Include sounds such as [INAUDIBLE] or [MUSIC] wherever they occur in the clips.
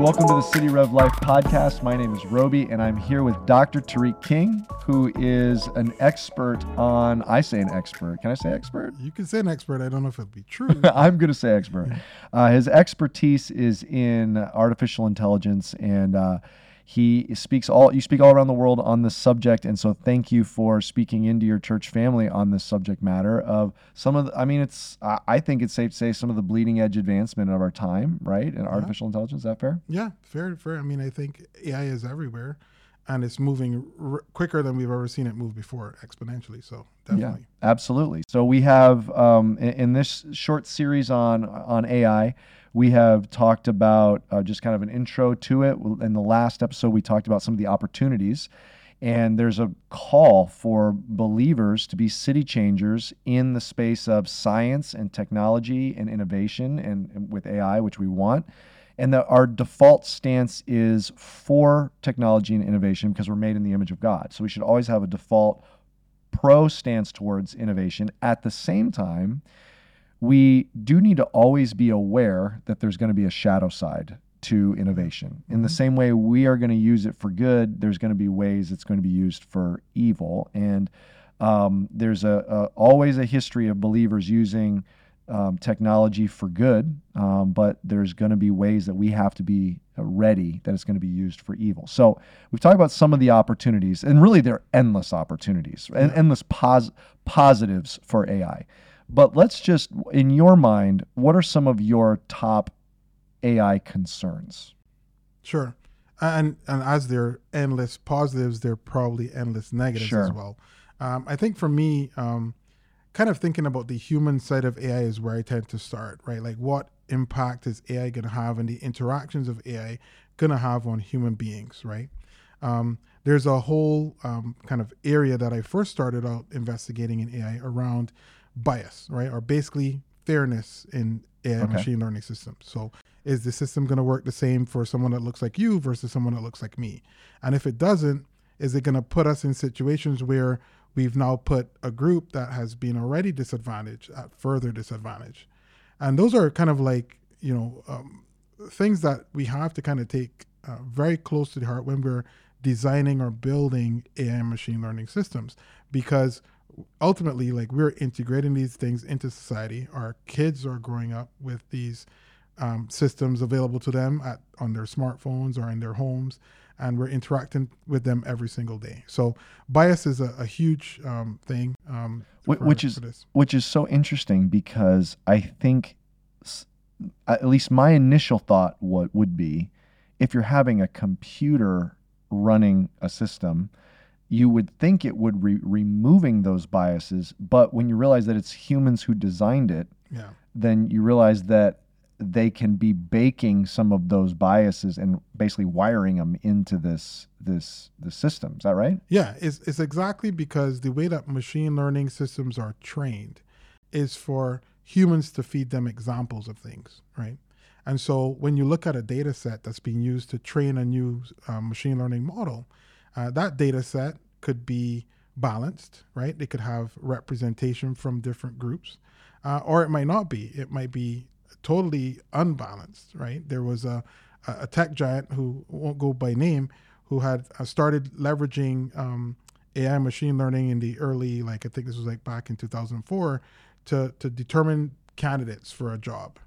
welcome to the City Rev Life podcast. My name is Robey, and I'm here with Dr. Tariq King, who is an expert on, I say an expert. Can I say expert? You can say an expert. I don't know if it'll be true. [LAUGHS] I'm going to say expert. Uh, his expertise is in artificial intelligence, and uh, he speaks all, you speak all around the world on this subject. And so thank you for speaking into your church family on this subject matter of some of the, I mean, it's, I think it's safe to say some of the bleeding edge advancement of our time, right? In artificial intelligence. Is that fair? yeah, fair, fair. I mean, I think AI is everywhere and it's moving r- quicker than we've ever seen it move before exponentially. So definitely. Yeah, absolutely. So we have um, in, in this short series on on AI, we have talked about uh, just kind of an intro to it. In the last episode, we talked about some of the opportunities. And there's a call for believers to be city changers in the space of science and technology and innovation and, and with AI, which we want and that our default stance is for technology and innovation because we're made in the image of God. So we should always have a default pro stance towards innovation. At the same time, we do need to always be aware that there's going to be a shadow side to innovation. In the same way we are going to use it for good, there's going to be ways it's going to be used for evil. And um, there's a, a, always a history of believers using um, technology for good, um, but there's going to be ways that we have to be uh, ready that it's going to be used for evil. So we've talked about some of the opportunities, and really they're endless opportunities and endless pos- positives for AI. But let's just, in your mind, what are some of your top AI concerns? Sure. And and as they're endless positives, they're probably endless negatives Sure. as well. Um, I think for me, um, kind of thinking about the human side of AI is where I tend to start, right? Like what impact is AI going to have and the interactions of AI going to have on human beings, right? Um, there's a whole um, kind of area that I first started out investigating in AI around bias, right? Or basically fairness in AI Okay. machine learning systems. So is the system going to work the same for someone that looks like you versus someone that looks like me? And if it doesn't, is it going to put us in situations where we've now put a group that has been already disadvantaged at further disadvantage? And those are kind of like, you know, um, things that we have to kind of take uh, very close to the heart when we're designing or building AI machine learning systems because ultimately like we're integrating these things into society our kids are growing up with these um, systems available to them at on their smartphones or in their homes and we're interacting with them every single day. So bias is a, a huge um, thing um, Wh- for- which is which is so interesting because I think at least my initial thought what would be if you're having a computer running a system you would think it would be removing those biases but when you realize that it's humans who designed it yeah. then you realize that they can be baking some of those biases and basically wiring them into this this the system is that right Yeah, it's, it's exactly because the way that machine learning systems are trained is for humans to feed them examples of things, right? And so when you look at a data set that's being used to train a new uh, machine learning model, uh, that data set could be balanced, right? They could have representation from different groups, uh, or it might not be. It might be totally unbalanced, right? There was a, a tech giant who won't go by name who had uh, started leveraging um, AI machine learning in the early, like I think this was like back in 2004, to to determine candidates for a job,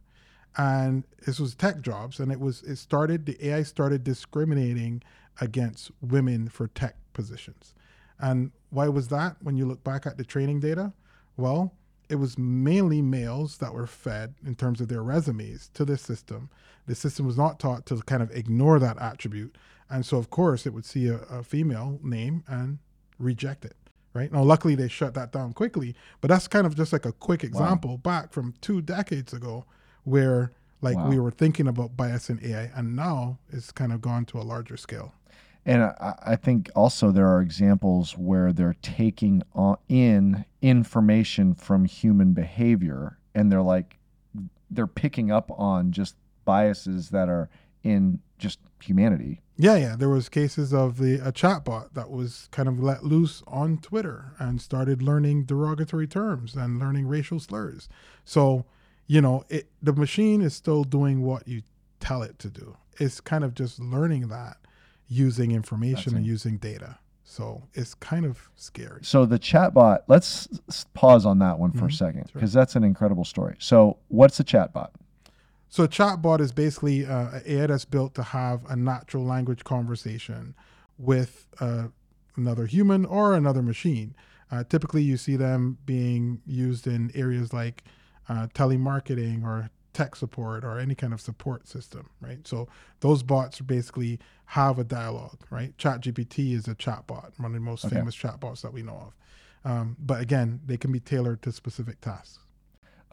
and this was tech jobs, and it was it started the AI started discriminating against women for tech positions, and why was that? When you look back at the training data, well, it was mainly males that were fed in terms of their resumes to this system. The system was not taught to kind of ignore that attribute. And so, of course, it would see a, a female name and reject it. Right now, luckily they shut that down quickly, but that's kind of just like a quick example back from two decades ago, where like Wow. we were thinking about bias in AI, and now it's kind of gone to a larger scale. And I, I think also there are examples where they're taking on, in information from human behavior and they're like, they're picking up on just biases that are in just humanity. Yeah, yeah. There was cases of the a chatbot that was kind of let loose on Twitter and started learning derogatory terms and learning racial slurs. So, you know, it, the machine is still doing what you tell it to do. It's kind of just learning that using information That's and it. using data. So it's kind of scary. So the chatbot, let's pause on that one for a Mhm, second because that's an incredible story. So what's a chatbot? So a chatbot is basically uh, an AI that's built to have a natural language conversation with uh, another human or another machine. Uh, typically, you see them being used in areas like uh, telemarketing or tech support or any kind of support system, right? So those bots basically have a dialogue, right? ChatGPT is a chatbot, one of the most Okay. famous chatbots that we know of. Um, but again, they can be tailored to specific tasks.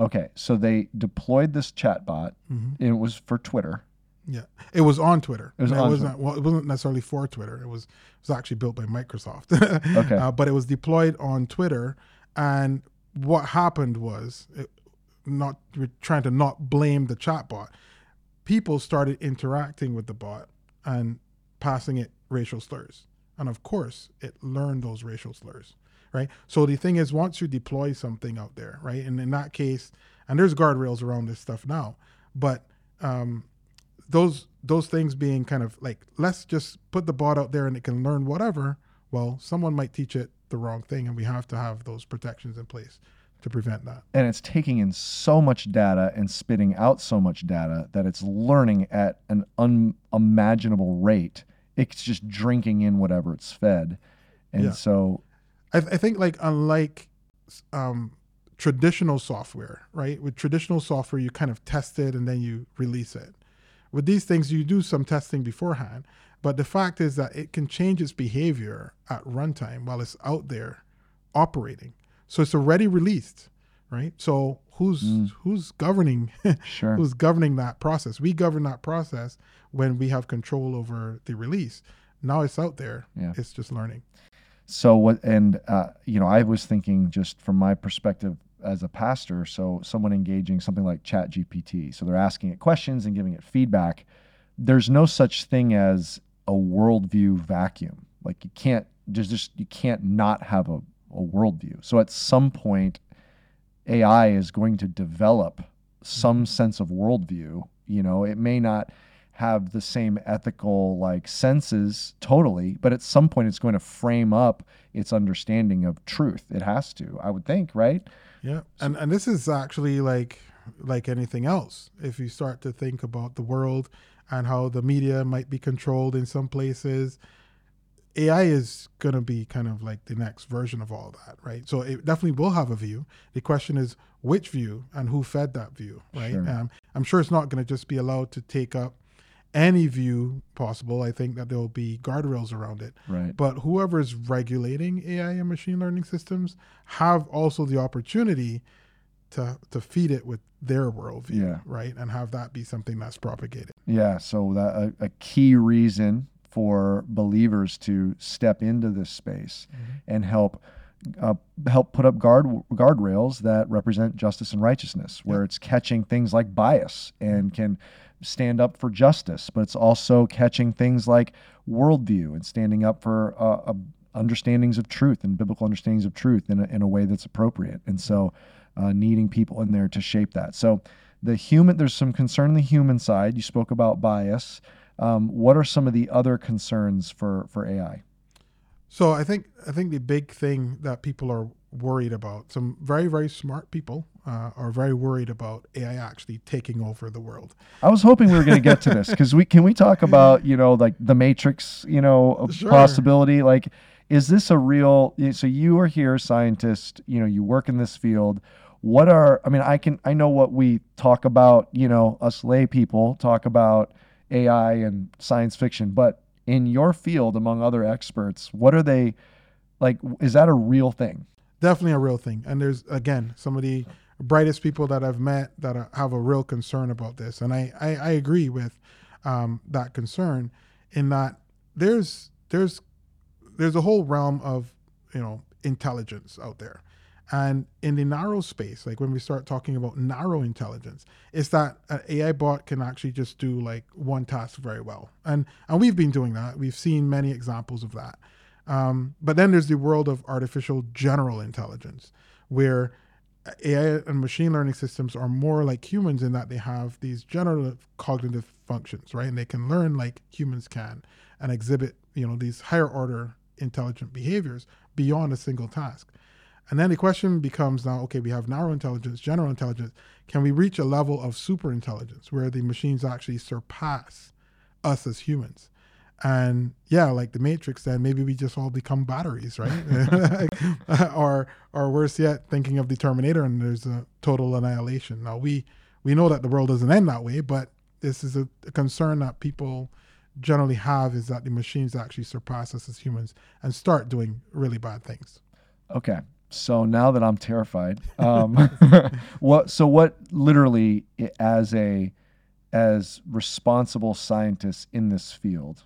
Okay, so they deployed this chatbot. hmm It was for Twitter. Yeah, it was on Twitter. It was on wasn't, well, it wasn't necessarily for Twitter. It was it was actually built by Microsoft. [LAUGHS] Okay. uh, but it was deployed on Twitter, and what happened was, it, not trying to not blame the chatbot. People started interacting with the bot and passing it racial slurs, and of course, it learned those racial slurs. Right. So the thing is, once you deploy something out there, right, and in that case, and there's guardrails around this stuff now, but um, those those things being kind of like let's just put the bot out there and it can learn whatever well someone might teach it the wrong thing and we have to have those protections in place to prevent that and it's taking in so much data and spitting out so much data that it's learning at an unimaginable rate. It's just drinking in whatever it's fed. And Yeah. so, I, th- I think like unlike um, traditional software right with traditional software you kind of test it and then you release it with these things you do some testing beforehand but the fact is that it can change its behavior at runtime while it's out there operating so it's already released right so who's Mm. who's governing [LAUGHS] sure. who's governing that process we govern that process when we have control over the release now it's out there Yeah. it's just learning So what? And uh, you know, I was thinking just from my perspective as a pastor. So someone engaging something like Chat GPT. So they're asking it questions and giving it feedback. There's no such thing as a worldview vacuum. Like you can't there's just you can't not have a, a worldview. So at some point, AI is going to develop some mm-hmm. sense of worldview. You know, it may not have the same ethical like senses totally, but at some point it's going to frame up its understanding of truth. It has to, I would think, right? Yeah, and and this is actually like like anything else. If you start to think about the world and how the media might be controlled in some places, AI is going to be kind of like the next version of all that, right? So it definitely will have a view. The question is which view and who fed that view, right? Sure. Um, I'm sure it's not going to just be allowed to take up any view possible. I think that there will be guardrails around it. Right. But whoever is regulating AI and machine learning systems have also the opportunity to to feed it with their worldview, Yeah. right, and have that be something that's propagated. Yeah. So that a, a key reason for believers to step into this space and help uh, help put up guard guardrails that represent justice and righteousness, where it's catching things like bias and can stand up for justice, but it's also catching things like worldview and standing up for uh, uh, understandings of truth and biblical understandings of truth in a, in a way that's appropriate. And so, uh, needing people in there to shape that. So, the human, there's some concern on the human side. You spoke about bias. Um, what are some of the other concerns for for AI? So I think I think the big thing that people are worried about, some very very smart people uh, are very worried about AI actually taking over the world. I was hoping we were going to get to this because we can we talk about you know like the Matrix you know Sure. possibility like is this a real so you are here scientist you know you work in this field what are I mean I can I know what we talk about you know us lay people talk about AI and science fiction but in your field among other experts what are they like is that a real thing Definitely a real thing. And there's again some of the brightest people that I've met that have a real concern about this, and I I, I agree with um, that concern in that there's there's there's a whole realm of you know intelligence out there. And in the narrow space, like when we start talking about narrow intelligence, it's that an AI bot can actually just do like one task very well. And and we've been doing that. We've seen many examples of that. Um, but then there's the world of artificial general intelligence, where AI and machine learning systems are more like humans in that they have these generative cognitive functions, right? And they can learn like humans can and exhibit, you know, these higher order intelligent behaviors beyond a single task. And then the question becomes now, okay, we have narrow intelligence, general intelligence. Can we reach a level of super intelligence where the machines actually surpass us as humans? And yeah, like the Matrix, then maybe we just all become batteries, right? [LAUGHS] [LAUGHS] or or worse yet, thinking of the Terminator and there's a total annihilation. Now we we know that the world doesn't end that way, but this is a, a concern that people generally have is that the machines actually surpass us as humans and start doing really bad things. Okay. So now that I'm terrified, um, [LAUGHS] what? So what? Literally, as a as responsible scientists in this field,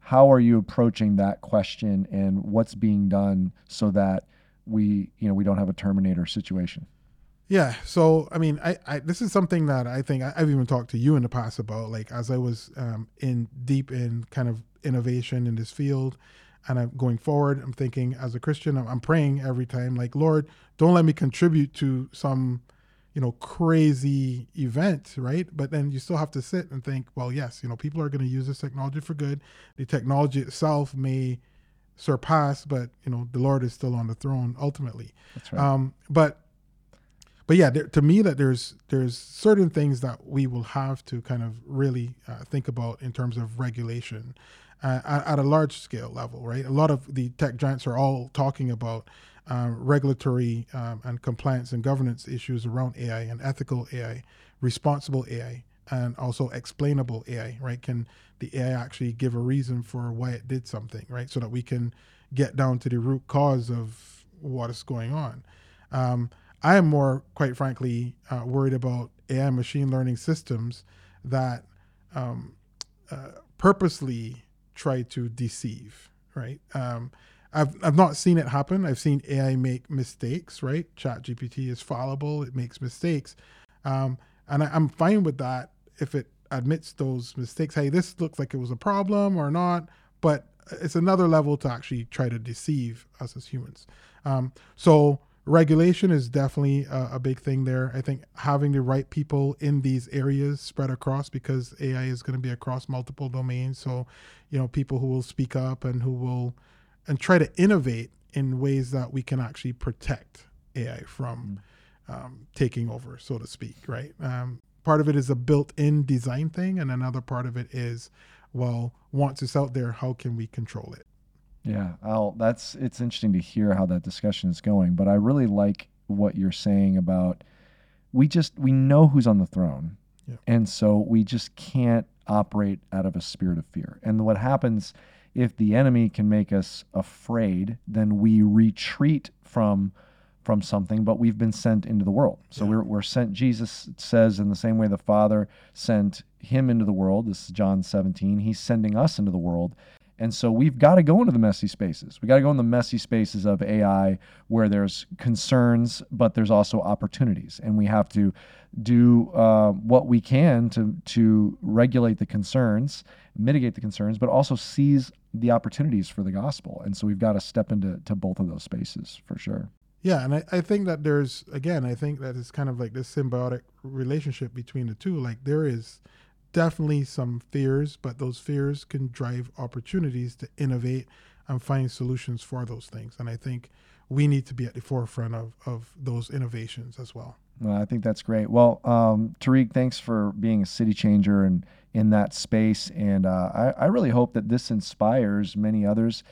how are you approaching that question, and what's being done so that we, you know, we don't have a Terminator situation? Yeah. So, I mean, I, I, this is something that I think I, have even talked to you in the past about, like, as I was um, in deep in kind of innovation in this field and I'm going forward, I'm thinking as a Christian, I'm, I'm praying every time, like, Lord, don't let me contribute to some, you know, crazy event, right? But then you still have to sit and think, well, yes, you know, people are going to use this technology for good. The technology itself may surpass, but, you know, the Lord is still on the throne ultimately. That's right. Um, but, but yeah, there, to me, that there's there's certain things that we will have to kind of really uh, think about in terms of regulation uh, at, a large scale level, right? A lot of the tech giants are all talking about uh, regulatory um, and compliance and governance issues around AI and ethical AI, responsible AI, and also explainable AI, right? Can the AI actually give a reason for why it did something, right? So that we can get down to the root cause of what is going on. Um, I am more, quite frankly, uh, worried about AI machine learning systems that um, uh, purposely try to deceive, right? Um, I've I've not seen it happen. I've seen AI make mistakes, right? Chat GPT is fallible; it makes mistakes, um, and I, I'm fine with that if it admits those mistakes. Hey, this looks like it was a problem or not, but it's another level to actually try to deceive us as humans. Um, so regulation is definitely a, a, big thing there. I think having the right people in these areas spread across because AI is going to be across multiple domains. So, you know, people who will speak up and who will and try to innovate in ways that we can actually protect AI from mm. um, taking over, so to speak. Right. Um, part of it is a built-in design thing, and another part of it is, well, once it's out there, how can we control it? Yeah, I'll, that's it's interesting to hear how that discussion is going, but I really like what you're saying about we just we know who's on the throne. Yeah. And so we just can't operate out of a spirit of fear. And what happens if the enemy can make us afraid, then we retreat from from something, but we've been sent into the world. So yeah. we're, we're sent, Jesus says, in the same way the Father sent him into the world, this is John 17, he's sending us into the world. And so we've got to go into the messy spaces. We got to go in the messy spaces of AI where there's concerns, but there's also opportunities, and we have to do uh, what we can to to regulate the concerns, mitigate the concerns, but also seize the opportunities for the gospel. And so we've got to step into to both of those spaces for sure. Yeah, and I, I think that there's again, I think that it's kind of like this symbiotic relationship between the two. Like there is definitely some fears, but those fears can drive opportunities to innovate and find solutions for those things. And I think we need to be at the forefront of, of those innovations as well. Well, I think that's great. Well, um, Tariq, thanks for being a city changer and in that space. And uh, I, I, really hope that this inspires many others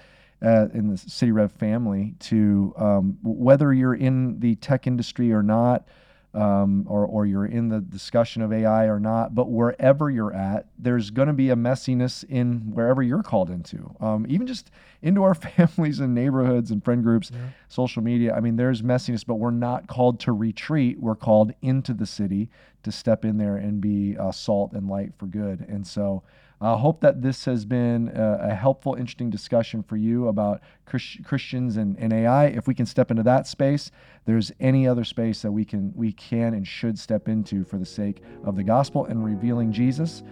uh, in the City Rev family to, um, whether you're in the tech industry or not, um, or, or you're in the discussion of AI or not, but wherever you're at, there's going to be a messiness in wherever you're called into, um, even just into our [LAUGHS] families and neighborhoods and friend groups, yeah. social media. I mean, there's messiness, but we're not called to retreat. We're called into the city to step in there and be uh, salt and light for good. And so, I uh, hope that this has been a, a, helpful, interesting discussion for you about Christ- Christians and, and, AI. If we can step into that space, there's any other space that we can we can and should step into for the sake of the gospel and revealing Jesus.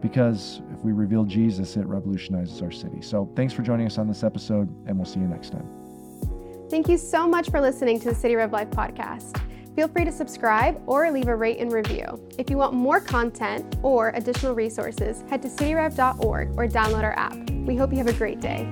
Because if we reveal Jesus, it revolutionizes our city. So thanks for joining us on this episode, and we'll see you next time. Thank you so much for listening to the City Rev Life podcast. Feel free to subscribe or leave a rate and review. If you want more content or additional resources, head to cityrev.org or download our app. We hope you have a great day.